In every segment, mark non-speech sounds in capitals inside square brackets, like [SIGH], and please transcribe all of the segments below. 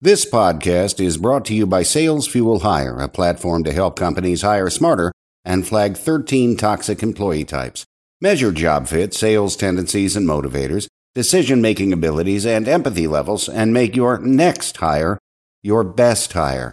This podcast is brought to you by Sales Fuel Hire, a platform to help companies hire smarter and flag 13 toxic employee types. Measure job fit, sales tendencies and motivators, decision making abilities, and empathy levels, and make your next hire your best hire.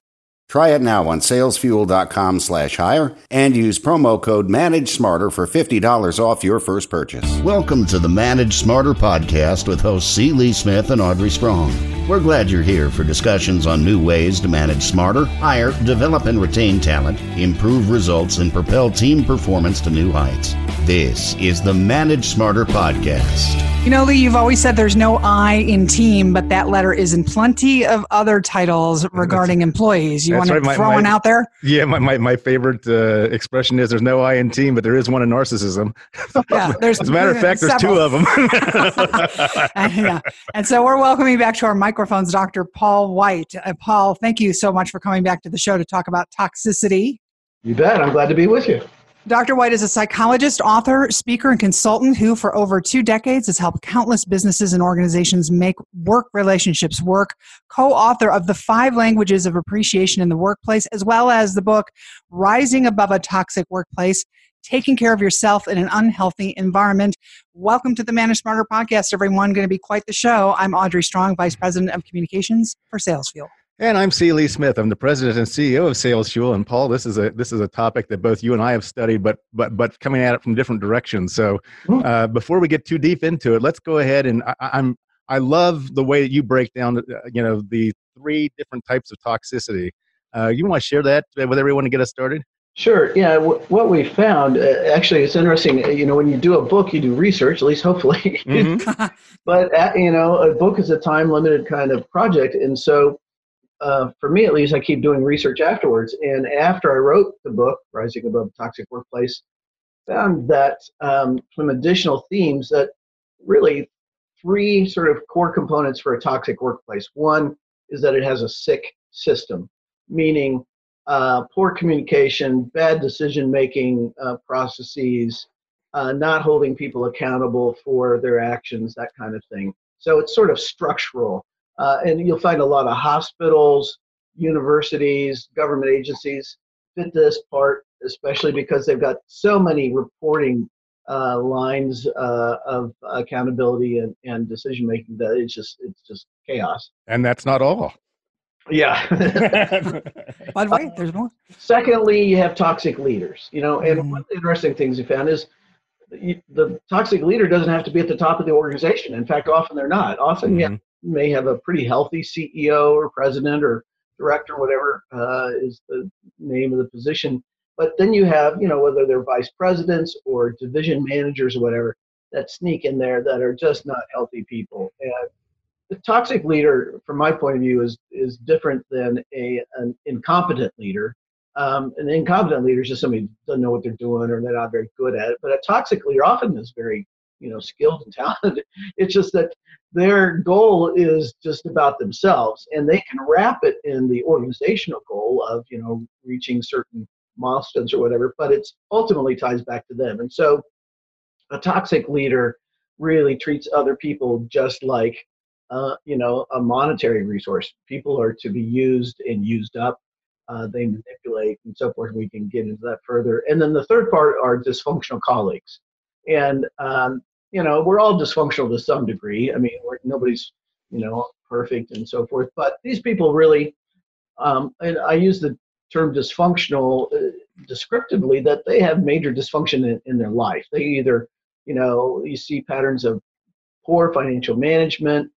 Try it now on salesfuel.com slash hire and use promo code Manage Smarter for $50 off your first purchase. Welcome to the Manage Smarter podcast with hosts C. Lee Smith and Audrey Strong. We're glad you're here for discussions on new ways to manage smarter, hire, develop and retain talent, improve results, and propel team performance to new heights. This is the Manage Smarter podcast. You know, Lee, you've always said there's no I in team, but that letter is in plenty of other titles regarding employees. You want to right. throw my, one out there? Yeah, my, my, my favorite uh, expression is there's no I in team, but there is one in narcissism. [LAUGHS] Yeah, there's, As a matter of fact, there's two of them. [LAUGHS] [LAUGHS] yeah. And so we're welcoming back to our microphones Dr. Paul White. Uh, Paul, thank you so much for coming back to the show to talk about toxicity. You bet. I'm glad to be with you. Dr. White is a psychologist, author, speaker, and consultant who, for over two decades, has helped countless businesses and organizations make work relationships work. Co author of The Five Languages of Appreciation in the Workplace, as well as the book Rising Above a Toxic Workplace Taking Care of Yourself in an Unhealthy Environment. Welcome to the Manage Smarter podcast, everyone. Going to be quite the show. I'm Audrey Strong, Vice President of Communications for Sales Fuel. And I'm C. Lee Smith. I'm the president and CEO of Sales Fuel. And Paul, this is a this is a topic that both you and I have studied, but but but coming at it from different directions. So hmm. uh, before we get too deep into it, let's go ahead and I, I'm I love the way that you break down, uh, you know, the three different types of toxicity. Uh, you want to share that with everyone to get us started? Sure. Yeah. W- what we found, uh, actually, it's interesting. You know, when you do a book, you do research, at least hopefully. [LAUGHS] Mm-hmm. but uh, you know, a book is a time limited kind of project, and so uh, for me at least, I keep doing research afterwards. And after I wrote the book, Rising Above Toxic Workplace, found that um, some additional themes that really three sort of core components for a toxic workplace. One is that it has a sick system, meaning uh, poor communication, bad decision making uh, processes, uh, not holding people accountable for their actions, that kind of thing. So it's sort of structural. Uh, and you'll find a lot of hospitals, universities, government agencies fit this part, especially because they've got so many reporting uh, lines uh, of accountability and, and decision making that it's just it's just chaos. And that's not all. Yeah. [LAUGHS] By the way, there's more. Secondly, you have toxic leaders. You know, and mm. one of the interesting things you found is the toxic leader doesn't have to be at the top of the organization. In fact, often they're not. Often mm-hmm. you have may have a pretty healthy CEO or president or director, whatever uh, is the name of the position. But then you have, you know, whether they're vice presidents or division managers or whatever that sneak in there that are just not healthy people. And the toxic leader, from my point of view, is is different than a an incompetent leader. Um, an incompetent leader is just somebody who doesn't know what they're doing or they're not very good at it. But a toxic leader often is very, you know, skilled and talented. [LAUGHS] It's just that their goal is just about themselves and they can wrap it in the organizational goal of you know reaching certain milestones or whatever but it's ultimately ties back to them. And so a toxic leader really treats other people just like uh, you know a monetary resource. People are to be used and used up uh, they manipulate and so forth. We can get into that further. And then the third part are dysfunctional colleagues and um, you know, we're all dysfunctional to some degree. I mean, nobody's, you know, perfect and so forth. But these people really, um, and I use the term dysfunctional uh, descriptively, that they have major dysfunction in, in their life. They either, you know, you see patterns of poor financial management.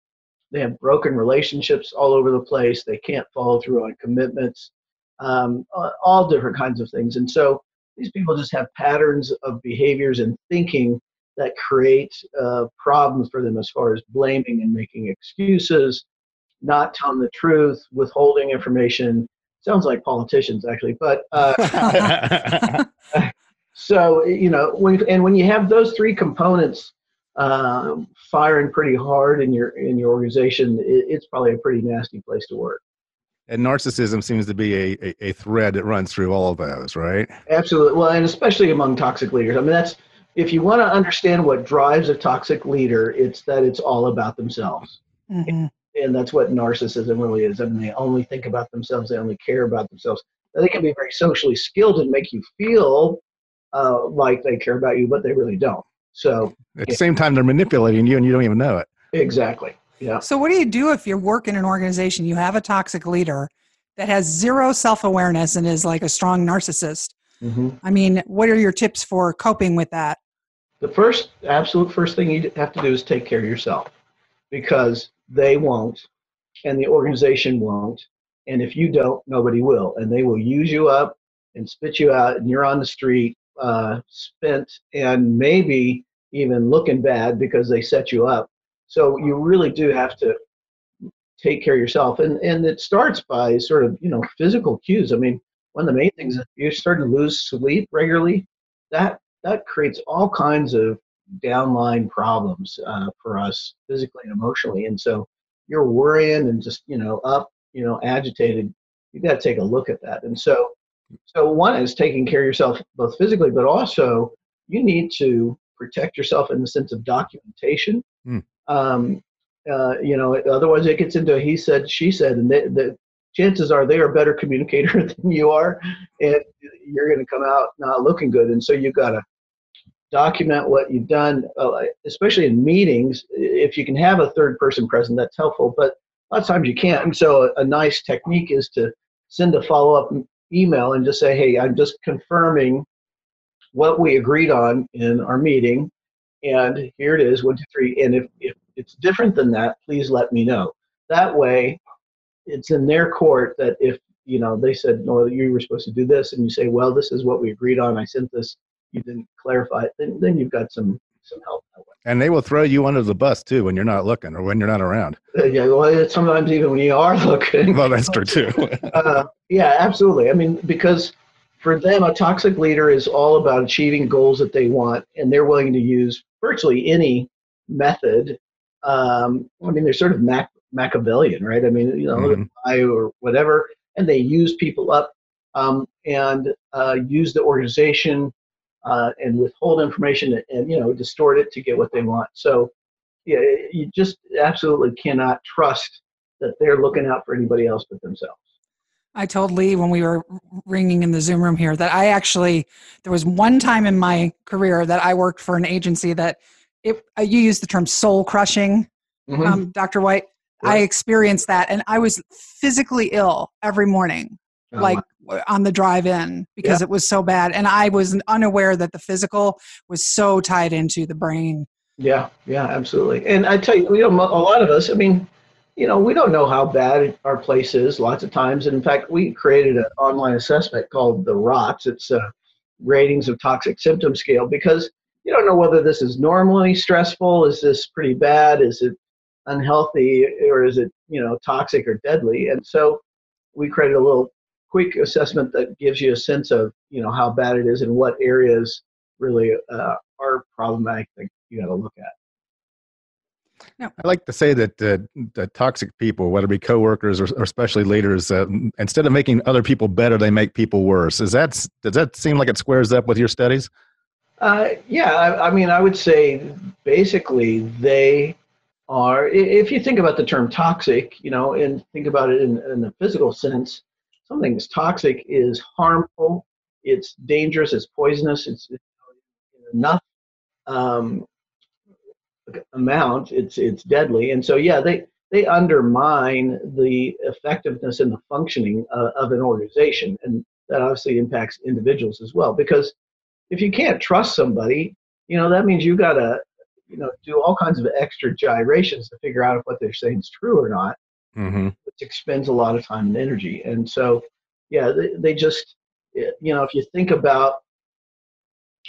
They have broken relationships all over the place. They can't follow through on commitments, um, all different kinds of things. And so these people just have patterns of behaviors and thinking that create uh, problems for them as far as blaming and making excuses, not telling the truth, withholding information. Sounds like politicians actually, but uh, [LAUGHS] so you know when and when you have those three components uh, firing pretty hard in your in your organization, it, it's probably a pretty nasty place to work. And narcissism seems to be a, a, a, thread that runs through all of those, right? Absolutely. Well, and especially among toxic leaders. I mean, that's if you want to understand what drives a toxic leader, it's that it's all about themselves. Mm-hmm. and that's what narcissism really is. I mean, they only think about themselves. They only care about themselves. They can be very socially skilled and make you feel uh, like they care about you, but they really don't. So at the yeah. same time, they're manipulating you, and you don't even know it. Exactly. Yeah. So what do you do if you work in an organization, you have a toxic leader that has zero self-awareness and is like a strong narcissist? Mm-hmm. I mean, what are your tips for coping with that? The first, absolute first thing you have to do is take care of yourself because they won't and the organization won't. And if you don't, nobody will. And they will use you up and spit you out, and you're on the street, uh, spent and maybe even looking bad because they set you up. So you really do have to take care of yourself. And, and it starts by sort of, you know, physical cues. I mean, one of the main things is you're starting to lose sleep regularly. That that creates all kinds of downline problems uh, for us physically and emotionally. And so you're worrying and just you know up, you know, agitated. You've got to take a look at that. And so, so one is taking care of yourself both physically, but also you need to protect yourself in the sense of documentation. Mm. Um, uh, you know, otherwise it gets into he said, she said, and the, chances are they are a better communicator [LAUGHS] than you are, and you're going to come out not looking good. And so you've got to document what you've done, uh, especially in meetings. If you can have a third person present, that's helpful, but a lot of times you can't. And so a, a nice technique is to send a follow up email and just say, hey, I'm just confirming what we agreed on in our meeting. And here it is, one, two, three. And if, if it's different than that, please let me know. That way, it's in their court that if you know they said no you were supposed to do this and you say well this is what we agreed on i sent this you didn't clarify it, then, then you've got some some help that way. And they will throw you under the bus too when you're not looking or when you're not around. Uh, yeah, well, sometimes even when you are [LAUGHS] looking. well, that's true too. uh, yeah, absolutely. I mean, because for them, a toxic leader is all about achieving goals that they want, and they're willing to use virtually any method. Um, I mean, they're sort of Mac- Machiavellian, right? I mean, you know, mm-hmm. or whatever, and they use people up um, and uh, use the organization uh, and withhold information and, and, you know distort it to get what they want. So yeah, you just absolutely cannot trust that they're looking out for anybody else but themselves. I told Lee when we were ringing in the Zoom room here that I actually there was one time in my career that I worked for an agency that it uh, you used the term soul crushing, mm-hmm. um, Dr. White. I experienced that, and I was physically ill every morning, oh, like on the drive in because yeah. it was so bad and i was unaware that the physical was so tied into the brain yeah yeah absolutely and i tell you you know a lot of us i mean you know we don't know how bad our place is lots of times. And in fact we created an online assessment called the ROTS it's a ratings of toxic symptom scale because you don't know whether this is normally stressful is this pretty bad is it unhealthy or is it you know toxic or deadly? And so we created a little quick assessment that gives you a sense of you know how bad it is and what areas really uh, are problematic that you got to look at. Now, I like to say that uh, the toxic people, whether it be coworkers or, or especially leaders, uh, instead of making other people better, they make people worse. Is that does that seem like it squares up with your studies? Uh, yeah, I, I, mean, I would say basically they are. If you think about the term toxic, you know, and think about it in, in the physical sense, something that's toxic is harmful, it's dangerous, it's poisonous, it's, it's enough um, amount, it's it's deadly, and so yeah, they they undermine the effectiveness and the functioning uh, of an organization, and that obviously impacts individuals as well. Because if you can't trust somebody, you know that means you got to you know do all kinds of extra gyrations to figure out if what they're saying is true or not mm-hmm. which expends a lot of time and energy. And so, yeah, they, they just, you know, if you think about,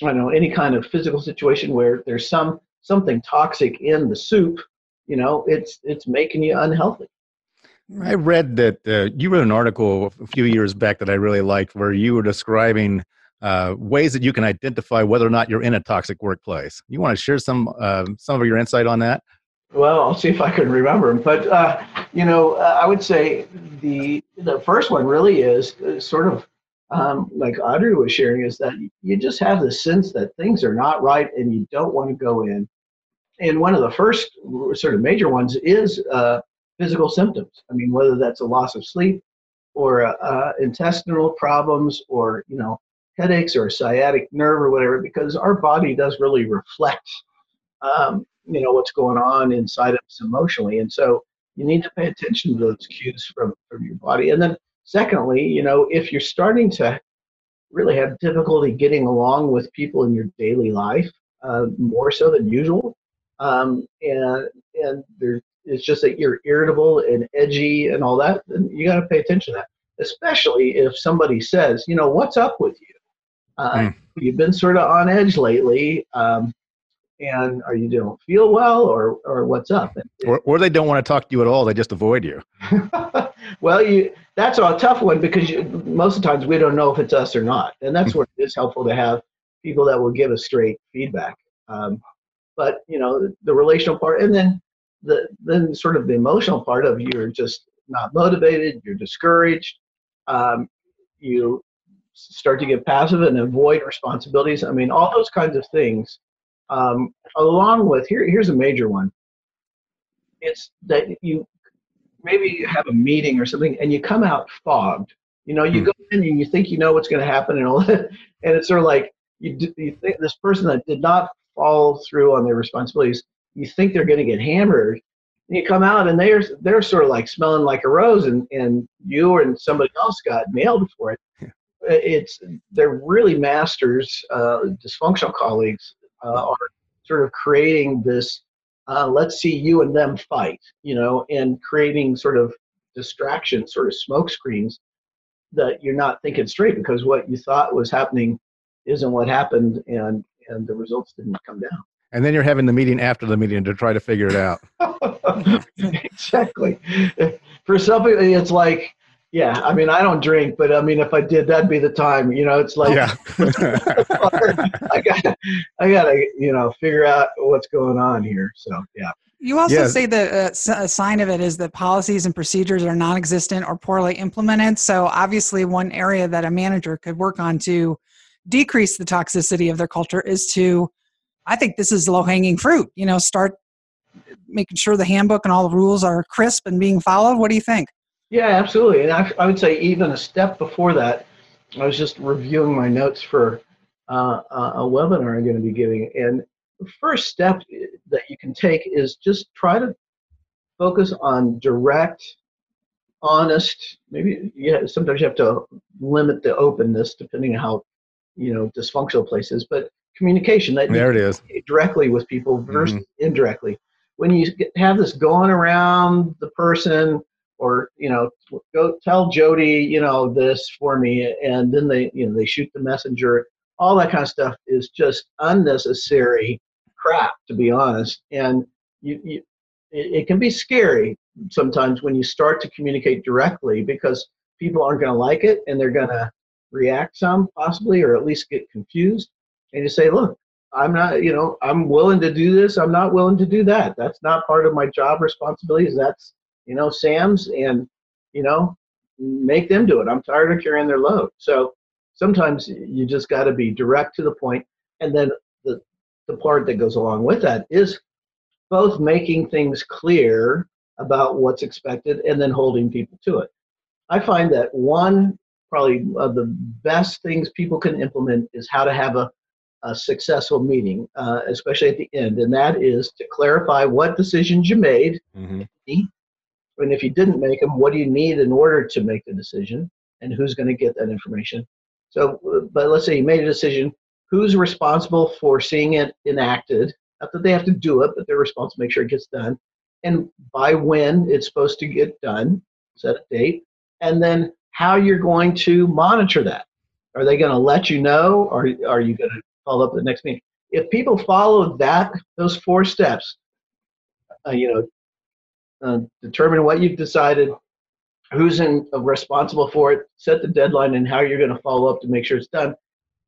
I don't know, any kind of physical situation where there's some something toxic in the soup, you know, it's it's making you unhealthy. I read that uh, you wrote an article a few years back that I really liked, where you were describing uh, ways that you can identify whether or not you're in a toxic workplace. You want to share some uh, some of your insight on that? Well, I'll see if I can remember them. But uh, you know, uh, I would say the the first one really is, is sort of um, like Audrey was sharing, is that you just have the sense that things are not right and you don't want to go in. And one of the first sort of major ones is uh, physical symptoms. I mean, whether that's a loss of sleep or uh, uh, intestinal problems or, you know, headaches or sciatic nerve or whatever, because our body does really reflect, um, you know, what's going on inside of us emotionally. And so you need to pay attention to those cues from, from your body. And then secondly, you know, if you're starting to really have difficulty getting along with people in your daily life, uh, more so than usual, um, and and there, it's just that you're irritable and edgy and all that, then you got to pay attention to that. Especially if somebody says, you know, what's up with you? Uh, mm. You've been sort of on edge lately. Um, and are you don't feel well or or what's up or, or they don't want to talk to you at all they just avoid you [LAUGHS] well you that's a tough one because you, most of the times we don't know if it's us or not and that's where it is helpful to have people that will give us straight feedback um, but you know the relational part and then the then sort of the emotional part of you're just not motivated you're discouraged um, you start to get passive and avoid responsibilities i mean all those kinds of things um, along with here, here's a major one. It's that you maybe you have a meeting or something, and you come out fogged. You know, you hmm. go in and you think you know what's going to happen, and all that, [LAUGHS] and it's sort of like you, you think this person that did not follow through on their responsibilities, you think they're going to get hammered. And you come out and they're they're sort of like smelling like a rose, and and you and somebody else got nailed for it. It's they're really masters, uh, dysfunctional colleagues uh, are sort of creating this uh, let's see you and them fight, you know, and creating sort of distraction, sort of smoke screens that you're not thinking straight because what you thought was happening isn't what happened and and the results didn't come down. And then you're having the meeting after the meeting to try to figure it out. [LAUGHS] exactly. For some people, it's like yeah, I mean, I don't drink, but I mean, if I did, that'd be the time. You know, it's like yeah. [LAUGHS] I got, I got to, you know, figure out what's going on here. So yeah. You also say the uh, sign of it is that policies and procedures are non-existent or poorly implemented. So obviously, one area that a manager could work on to decrease the toxicity of their culture is to, I think this is low-hanging fruit. You know, start making sure the handbook and all the rules are crisp and being followed. What do you think? Yeah, absolutely. And I, I would say even a step before that, I was just reviewing my notes for uh, a webinar I'm going to be giving. And the first step that you can take is just try to focus on direct, honest, maybe yeah, sometimes you have to limit the openness depending on how you know dysfunctional places, but communication that there it is directly with people versus mm-hmm. indirectly. When you have this going around the person or you know go tell jody you know this for me and then they you know they shoot the messenger all that kind of stuff is just unnecessary crap to be honest and you, you it, it can be scary sometimes when you start to communicate directly because people aren't going to like it and they're going to react some possibly or at least get confused and you say look i'm not you know i'm willing to do this i'm not willing to do that that's not part of my job responsibilities that's you know, Sam's and, you know, make them do it. I'm tired of carrying their load. So sometimes you just got to be direct to the point. And then the, the part that goes along with that is both making things clear about what's expected and then holding people to it. I find that one probably of the best things people can implement is how to have a, a successful meeting, uh, especially at the end, and that is to clarify what decisions you made, mm-hmm. And if you didn't make them, what do you need in order to make the decision? And who's going to get that information? So, but let's say you made a decision. Who's responsible for seeing it enacted? Not that they have to do it, but they're responsible to make sure it gets done. And by when it's supposed to get done, set a date. And then how you're going to monitor that. Are they going to let you know, or are you going to follow up the next meeting? If people follow that, those four steps, uh, you know, uh, determine what you've decided, who's in, uh, responsible for it, set the deadline, and how you're going to follow up to make sure it's done.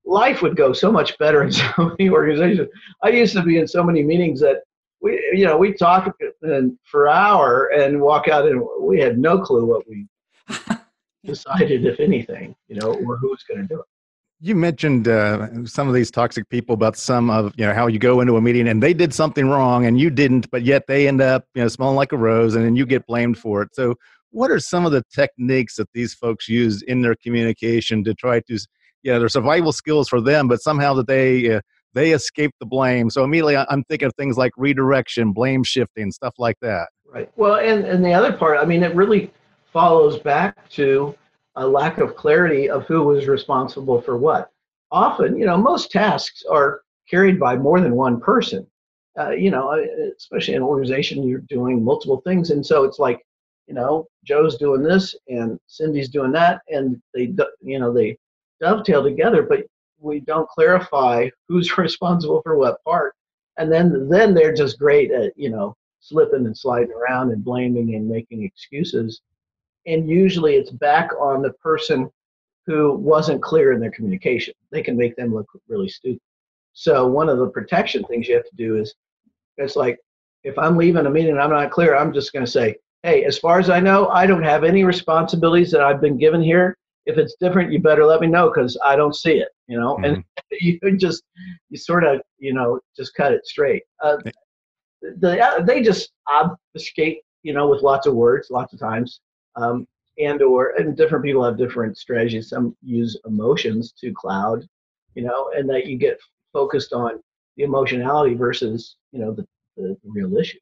Life would go so much better in [LAUGHS] so many organizations. I used to be in so many meetings that we, you know, we talk for an hour and walk out and we had no clue what we [LAUGHS] decided, if anything, you know, or who's going to do it. You mentioned uh, some of these toxic people about some of you know how you go into a meeting and they did something wrong and you didn't, but yet they end up you know smelling like a rose and then you get blamed for it. So, what are some of the techniques that these folks use in their communication to try to, you know, their survival skills for them, but somehow that they uh, they escape the blame. So immediately I'm thinking of things like redirection, blame shifting, stuff like that. Right. Well, and and the other part, I mean, it really follows back to a lack of clarity of who was responsible for what. Often, you know, most tasks are carried by more than one person. Uh, you know, uh, especially in an organization, you're doing multiple things, and so it's like, you know, Joe's doing this and Cindy's doing that, and they, you know, they dovetail together, but we don't clarify who's [LAUGHS] responsible for what part, and then then they're just great at, you know, slipping and sliding around and blaming and making excuses and usually it's back on the person who wasn't clear in their communication. They can make them look really stupid. So one of the protection things you have to do is it's like if I'm leaving a meeting and I'm not clear, I'm just going to say, "Hey, as far as I know, I don't have any responsibilities that I've been given here. If it's different, you better let me know because I don't see it." You know, mm-hmm. and [LAUGHS] you just you sort of you know just cut it straight. Uh, the, they just obfuscate, you know, with lots of words, lots of times um, and or and different people have different strategies. Some use emotions to cloud, you know, and that you get focused on the emotionality versus you know the, the real issue.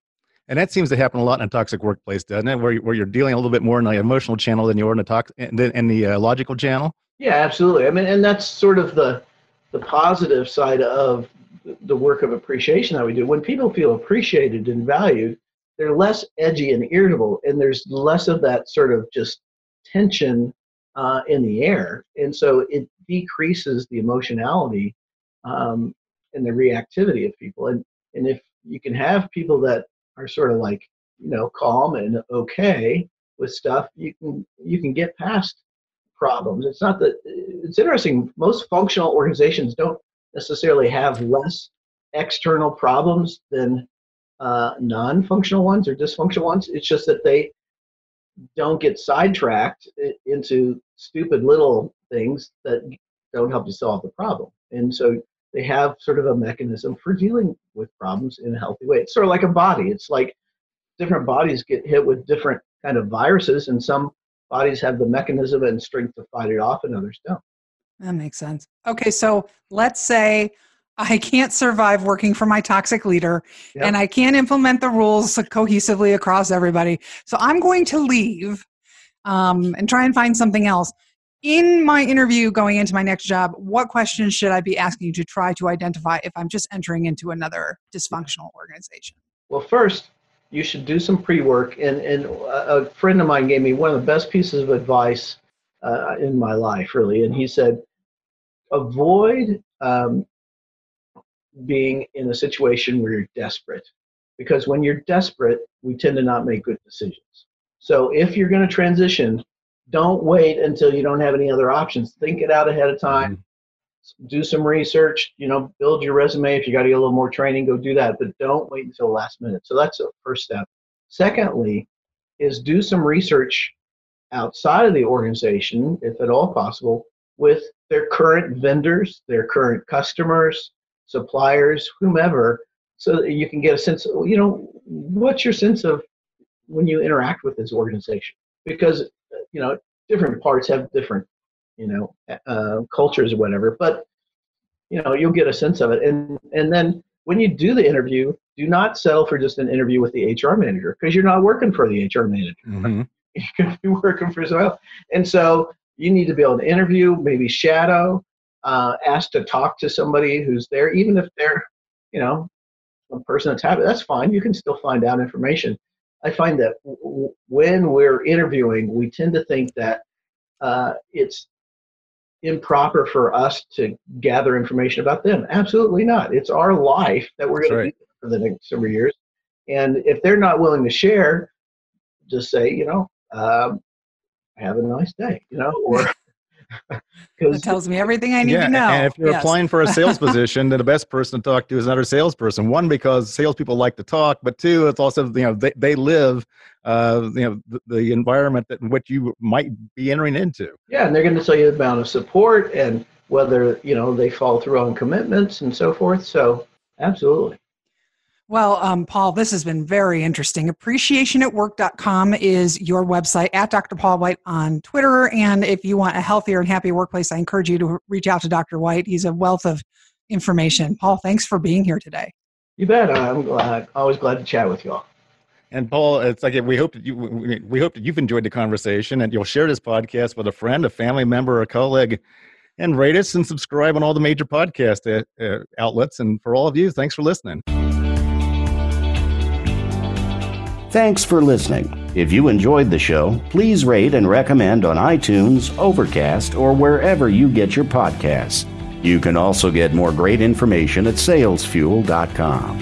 And that seems to happen a lot in a toxic workplace, doesn't it? Where, where you're dealing a little bit more in the emotional channel than you are in the toxic and the, in the uh, logical channel. Yeah, absolutely. I mean, and that's sort of the the positive side of the work of appreciation that we do. When people feel appreciated and valued, they're less edgy and irritable, and there's less of that sort of just tension uh, in the air, and so it decreases the emotionality um, and the reactivity of people. And and if you can have people that are sort of like you know calm and okay with stuff, you can you can get past problems. It's not that it's interesting. Most functional organizations don't necessarily have less external problems than uh, non-functional ones or dysfunctional ones. It's just that they don't get sidetracked into stupid little things that don't help you solve the problem. And so they have sort of a mechanism for dealing with problems in a healthy way. It's sort of like a body. It's like different bodies get hit with different kind of viruses, and some bodies have the mechanism and strength to fight it off, and others don't. That makes sense. Okay, so let's say I can't survive working for my toxic leader yep. and I can't implement the rules cohesively across everybody. So I'm going to leave um, and try and find something else. In my interview going into my next job, what questions should I be asking to try to identify if I'm just entering into another dysfunctional organization? Well, first, you should do some pre work. And, and a friend of mine gave me one of the best pieces of advice uh, in my life, really. And he said, avoid um, being in a situation where you're desperate. Because when you're desperate, we tend to not make good decisions. So if you're going to transition, don't wait until you don't have any other options. Think it out ahead of time. Mm-hmm. Do some research, you know, build your resume. If you got to get a little more training, go do that. But don't wait until the last minute. So that's the first step. Secondly, is do some research outside of the organization, if at all possible, with their current vendors, their current customers, suppliers, whomever, so that you can get a sense of, you know, what's your sense of when you interact with this organization? Because, you know, different parts have different, you know, uh, cultures or whatever, but, you know, you'll get a sense of it. And, and then when you do the interview, do not settle for just an interview with the HR manager because you're not working for the HR manager. [LAUGHS] Mm-hmm. You're going to be working for someone else. And so you need to be able to interview, maybe shadow, uh, asked to talk to somebody who's there, even if they're, you know, a person that's happy, that's fine. You can still find out information. I find that w- when we're interviewing, we tend to think that uh, it's improper for us to gather information about them. Absolutely not. It's our life that we're going right. to be for the next several years. And if they're not willing to share, just say, you know, um, have a nice day, you know, or It tells me everything I need yeah, to know. And if you're yes. applying for a sales [LAUGHS] position, then the best person to talk to is another salesperson. One, because salespeople like to talk, but two, it's also you know they, they live uh, you know the, the environment that in which you might be entering into. Yeah, and they're going to tell you the amount of support and whether you know they fall through on commitments and so forth. So absolutely. Well, um, Paul, this has been very interesting. Appreciationatwork.com is your website at Dr. Paul White on Twitter. And if you want a healthier and happier workplace, I encourage you to reach out to Dr. White. He's a wealth of information. Paul, thanks for being here today. You bet. I'm glad. Always glad to chat with you all. And Paul, it's like we hope that you we hope that you've enjoyed the conversation and you'll share this podcast with a friend, a family member, a colleague, and rate us and subscribe on all the major podcast uh, uh, outlets. And for all of you, thanks for listening. Thanks for listening. If you enjoyed the show, please rate and recommend on iTunes, Overcast, or wherever you get your podcasts. You can also get more great information at salesfuel.com.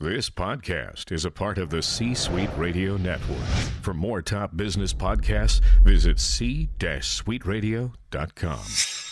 This podcast is a part of the C Suite Radio Network. For more top business podcasts, visit c-suiteradio.com.